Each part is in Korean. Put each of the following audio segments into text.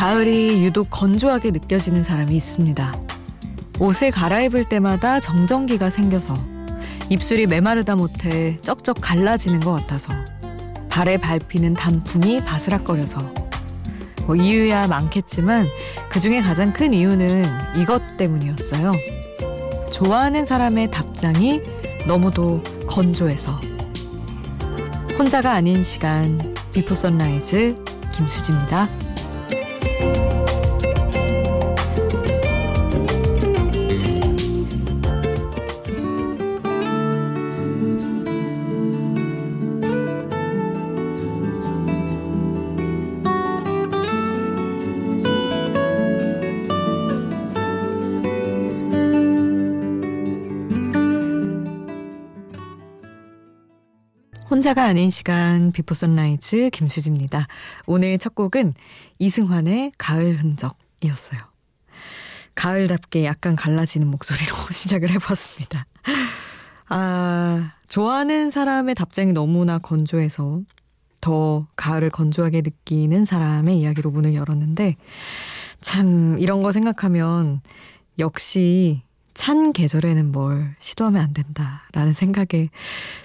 이 가을이 유독 건조하게 느껴지는 사람이 있습니다. 옷을 갈아입을 때마다 정전기가 생겨서 입술이 메마르다 못해 쩍쩍 갈라지는 것 같아서 발에 밟히는 단풍이 바스락거려서 뭐 이유야 많겠지만 그 중에 가장 큰 이유는 이것 때문이었어요. 좋아하는 사람의 답장이 너무도 건조해서 혼자가 아닌 시간 비포 선라이즈 김수지입니다. 혼자가 아닌 시간 비포 선라이즈 김수지입니다. 오늘 첫 곡은 이승환의 가을 흔적이었어요. 가을답게 약간 갈라지는 목소리로 시작을 해봤습니다. 아, 좋아하는 사람의 답장이 너무나 건조해서 더 가을을 건조하게 느끼는 사람의 이야기로 문을 열었는데 참 이런 거 생각하면 역시 찬 계절에는 뭘 시도하면 안 된다라는 생각에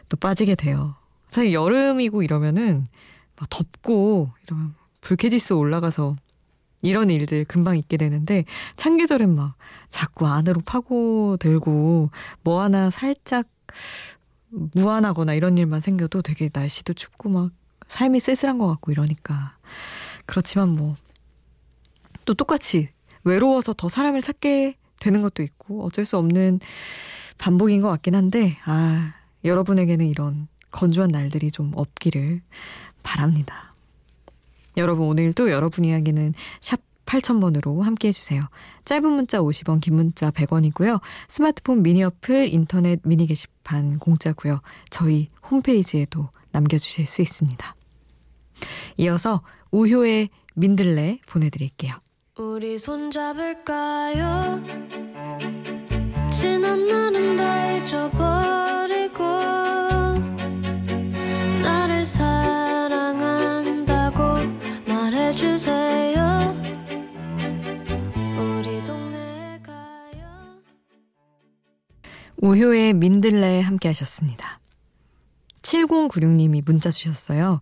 또 빠지게 돼요. 사실 여름이고 이러면은 막 덥고 이러면 불쾌지수 올라가서 이런 일들 금방 있게 되는데 찬계절엔 막 자꾸 안으로 파고들고 뭐 하나 살짝 무안하거나 이런 일만 생겨도 되게 날씨도 춥고 막 삶이 쓸쓸한 것 같고 이러니까. 그렇지만 뭐 또 똑같이 외로워서 더 사람을 찾게 되는 것도 있고 어쩔 수 없는 반복인 것 같긴 한데 아 여러분에게는 이런 건조한 날들이 좀 없기를 바랍니다. 여러분 오늘도 여러분 이야기는 샵 8000번으로 함께 해주세요. 짧은 문자 50원, 긴 문자 100원이고요. 스마트폰 미니 어플, 인터넷 미니 게시판 공짜고요. 저희 홈페이지에도 남겨주실 수 있습니다. 이어서 우효의 민들레 보내드릴게요. 우리 손잡을까요? 지난 날은 다 잊어버 우효의 민들레 함께 하셨습니다. 7096님이 문자 주셨어요.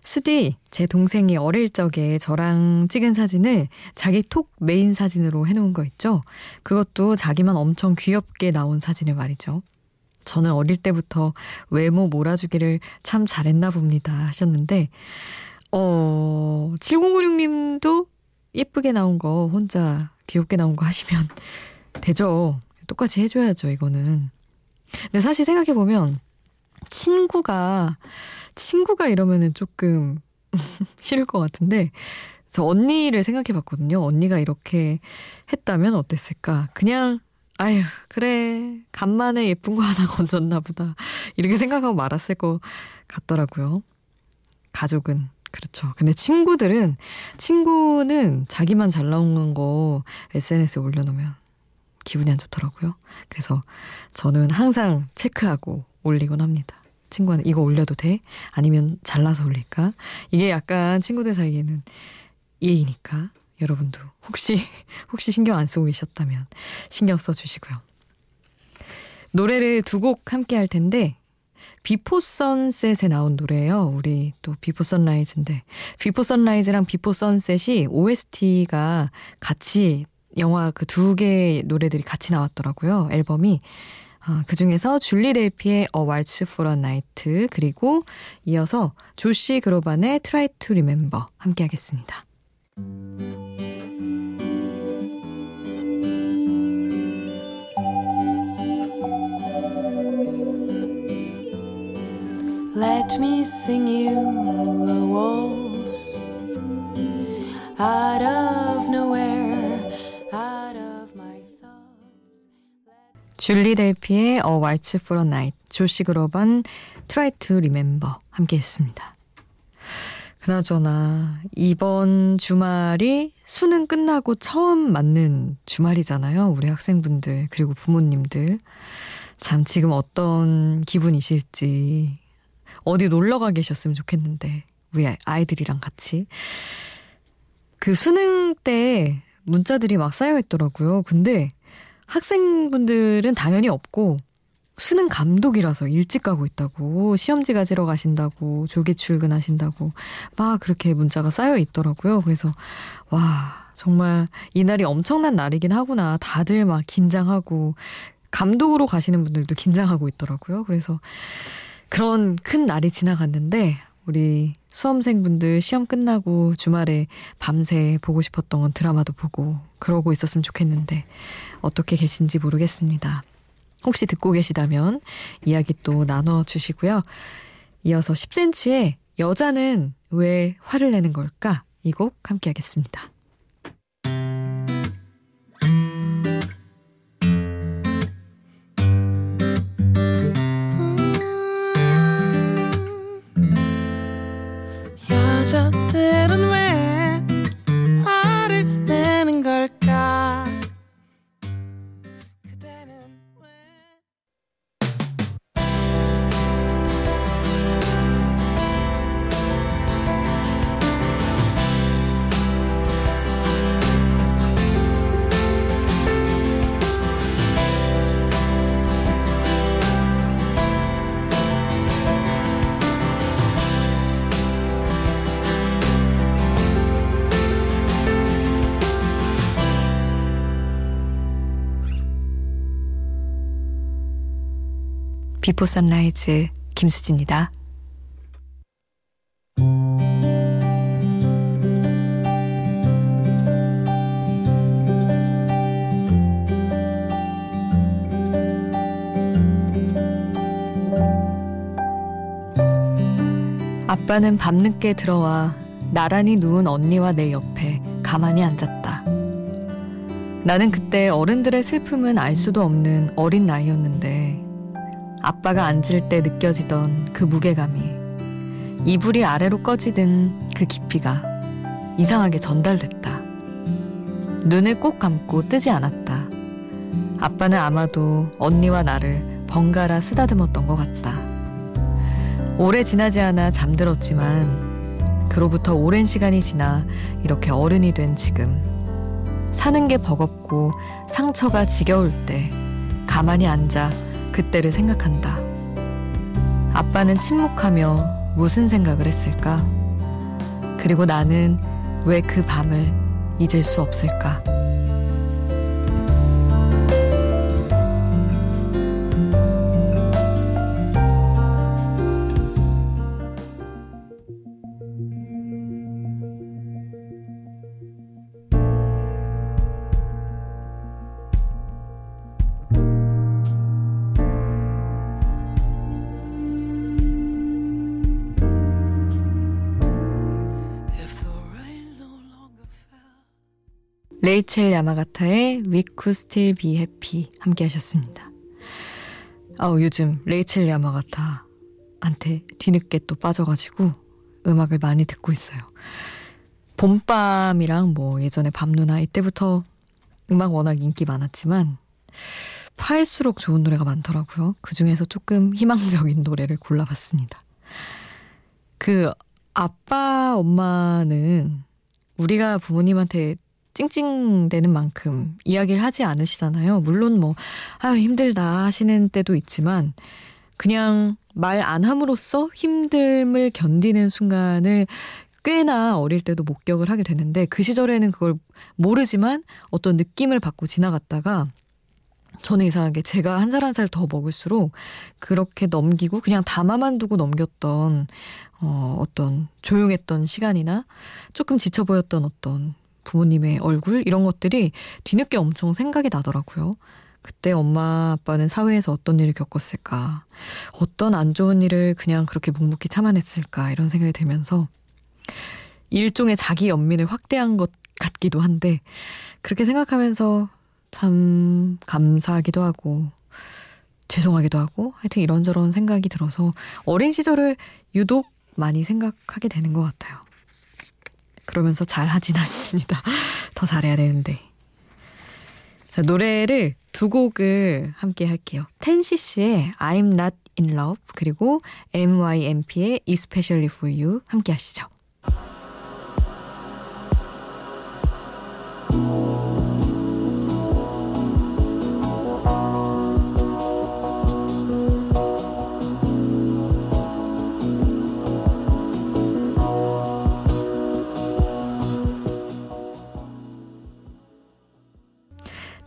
수디, 제 동생이 어릴 적에 저랑 찍은 사진을 자기 톡 메인 사진으로 해놓은 거 있죠? 그것도 자기만 엄청 귀엽게 나온 사진을 말이죠. 저는 어릴 때부터 외모 몰아주기를 참 잘했나 봅니다 하셨는데, 어, 7096님도 예쁘게 나온 거 혼자 귀엽게 나온 거 하시면 되죠. 똑같이 해줘야죠, 이거는. 근데 사실 생각해보면, 친구가, 친구가 이러면은 조금 싫을 것 같은데, 저 언니를 생각해 봤거든요. 언니가 이렇게 했다면 어땠을까? 그냥, 아휴, 그래. 간만에 예쁜 거 하나 건졌나 보다. 이렇게 생각하고 말았을 것 같더라고요. 가족은. 그렇죠. 근데 친구들은, 친구는 자기만 잘 나온 거 SNS에 올려놓으면 기분이 안 좋더라고요. 그래서 저는 항상 체크하고 올리곤 합니다. 친구한테 이거 올려도 돼? 아니면 잘라서 올릴까? 이게 약간 친구들 사이에는 예의니까 여러분도 혹시 혹시 신경 안 쓰고 계셨다면 신경 써 주시고요. 노래를 두 곡 함께 할 텐데 비포 선셋에 나온 노래예요. 우리 또 비포 선라이즈인데 비포 선라이즈랑 비포 선셋이 OST가 같이 영화 그 두 개의 노래들이 같이 나왔더라고요. 앨범이. 아, 그 중에서 줄리 델피의 A Waltz for a Night 그리고 이어서 조시 그로반의 Try to Remember 함께 하겠습니다. 줄리 델피의 A Waltz for a Night, 조시 그로반 Try to Remember 함께 했습니다. 그나저나 이번 주말이 수능 끝나고 처음 맞는 주말이잖아요. 우리 학생분들 그리고 부모님들. 참 지금 어떤 기분이실지 어디 놀러 가 계셨으면 좋겠는데 우리 아이들이랑 같이 그 수능 때 문자들이 막 쌓여 있더라고요. 근데 학생분들은 당연히 없고 수능 감독이라서 일찍 가고 있다고 시험지 가지러 가신다고 조기 출근하신다고 막 그렇게 문자가 쌓여 있더라고요. 그래서 와 정말 이날이 엄청난 날이긴 하구나. 다들 막 긴장하고 감독으로 가시는 분들도 긴장하고 있더라고요. 그래서 그런 큰 날이 지나갔는데 우리 수험생분들 시험 끝나고 주말에 밤새 보고 싶었던 드라마도 보고 그러고 있었으면 좋겠는데 어떻게 계신지 모르겠습니다. 혹시 듣고 계시다면 이야기 또 나눠주시고요. 이어서 10cm의 여자는 왜 화를 내는 걸까? 이 곡 함께 하겠습니다. 여자 비포 선라이즈 김수지입니다. 아빠는 밤늦게 들어와 나란히 누운 언니와 내 옆에 가만히 앉았다. 나는 그때 어른들의 슬픔은 알 수도 없는 어린 나이였는데 아빠가 앉을 때 느껴지던 그 무게감이 이불이 아래로 꺼지던 그 깊이가 이상하게 전달됐다. 눈을 꼭 감고 뜨지 않았다. 아빠는 아마도 언니와 나를 번갈아 쓰다듬었던 것 같다. 오래 지나지 않아 잠들었지만 그로부터 오랜 시간이 지나 이렇게 어른이 된 지금 사는 게 버겁고 상처가 지겨울 때 가만히 앉아 그때를 생각한다. 아빠는 침묵하며 무슨 생각을 했을까? 그리고 나는 왜 그 밤을 잊을 수 없을까? 레이첼 야마가타의 We Could Still Be Happy 함께 하셨습니다. 아우 요즘 레이첼 야마가타한테 뒤늦게 또 빠져가지고 음악을 많이 듣고 있어요. 봄밤이랑 뭐 예전에 밤누나 이때부터 음악 워낙 인기 많았지만 파일수록 좋은 노래가 많더라고요. 그 중에서 조금 희망적인 노래를 골라봤습니다. 그 아빠 엄마는 우리가 부모님한테 찡찡대는 만큼 이야기를 하지 않으시잖아요. 물론 뭐, 아유, 힘들다 하시는 때도 있지만, 그냥 말 안 함으로써 힘듦을 견디는 순간을 꽤나 어릴 때도 목격을 하게 되는데, 그 시절에는 그걸 모르지만 어떤 느낌을 받고 지나갔다가, 저는 이상하게 제가 한 살 한 살 더 먹을수록 그렇게 넘기고 그냥 담아만 두고 넘겼던 어, 어떤 조용했던 시간이나 조금 지쳐 보였던 어떤 부모님의 얼굴 이런 것들이 뒤늦게 엄청 생각이 나더라고요. 그때 엄마 아빠는 사회에서 어떤 일을 겪었을까? 어떤 안 좋은 일을 그냥 그렇게 묵묵히 참아냈을까? 이런 생각이 들면서 일종의 자기 연민을 확대한 것 같기도 한데 그렇게 생각하면서 참 감사하기도 하고 죄송하기도 하고 하여튼 이런저런 생각이 들어서 어린 시절을 유독 많이 생각하게 되는 것 같아요. 그러면서 잘 하진 않습니다. 더 잘해야 되는데. 자, 노래를 두 곡을 함께 할게요. 텐시스의 I'm Not in Love 그리고 MYMP의 Especially for You 함께 하시죠.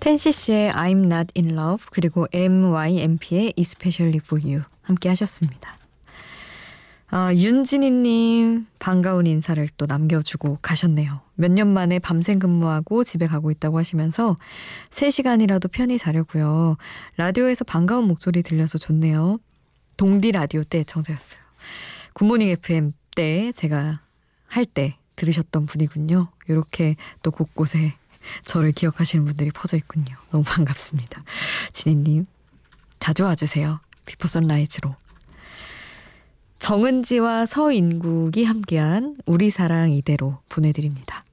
텐시씨의 I'm Not In Love 그리고 MYMP의 Especially For You 함께 하셨습니다. 아, 윤진희님 반가운 인사를 또 남겨주고 가셨네요. 몇 년 만에 밤샘 근무하고 집에 가고 있다고 하시면서 3시간이라도 편히 자려고요. 라디오에서 반가운 목소리 들려서 좋네요. 동디 라디오 때 청자였어요. 굿모닝 FM 때 제가 할 때 들으셨던 분이군요. 이렇게 또 곳곳에 저를 기억하시는 분들이 퍼져 있군요. 너무 반갑습니다. 진희님, 자주 와주세요. 비포 선라이즈로. 정은지와 서인국이 함께한 우리 사랑 이대로 보내드립니다.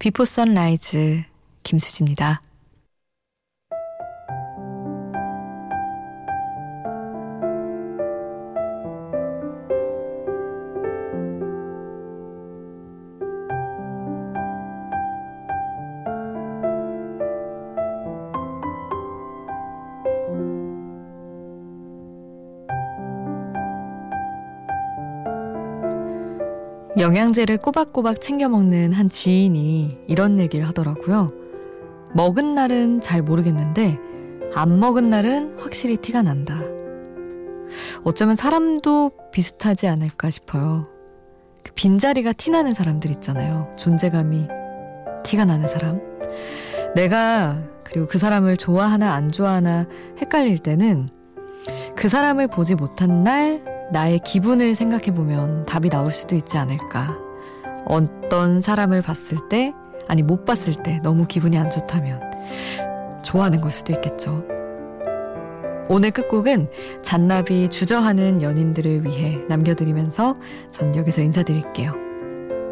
비포 선라이즈 김수지입니다. 영양제를 꼬박꼬박 챙겨 먹는 한 지인이 이런 얘기를 하더라고요. 먹은 날은 잘 모르겠는데 안 먹은 날은 확실히 티가 난다. 어쩌면 사람도 비슷하지 않을까 싶어요. 그 빈자리가 티나는 사람들 있잖아요. 존재감이 티가 나는 사람. 내가 그리고 그 사람을 좋아하나 안 좋아하나 헷갈릴 때는 그 사람을 보지 못한 날 나의 기분을 생각해 보면 답이 나올 수도 있지 않을까. 어떤 사람을 봤을 때, 아니, 못 봤을 때 너무 기분이 안 좋다면 좋아하는 걸 수도 있겠죠. 오늘 끝곡은 잔나비 주저하는 연인들을 위해 남겨드리면서 전 여기서 인사드릴게요.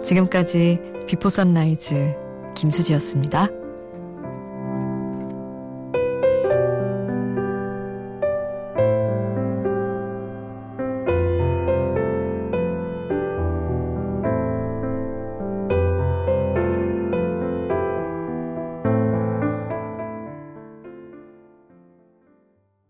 지금까지 비포 선라이즈 김수지였습니다.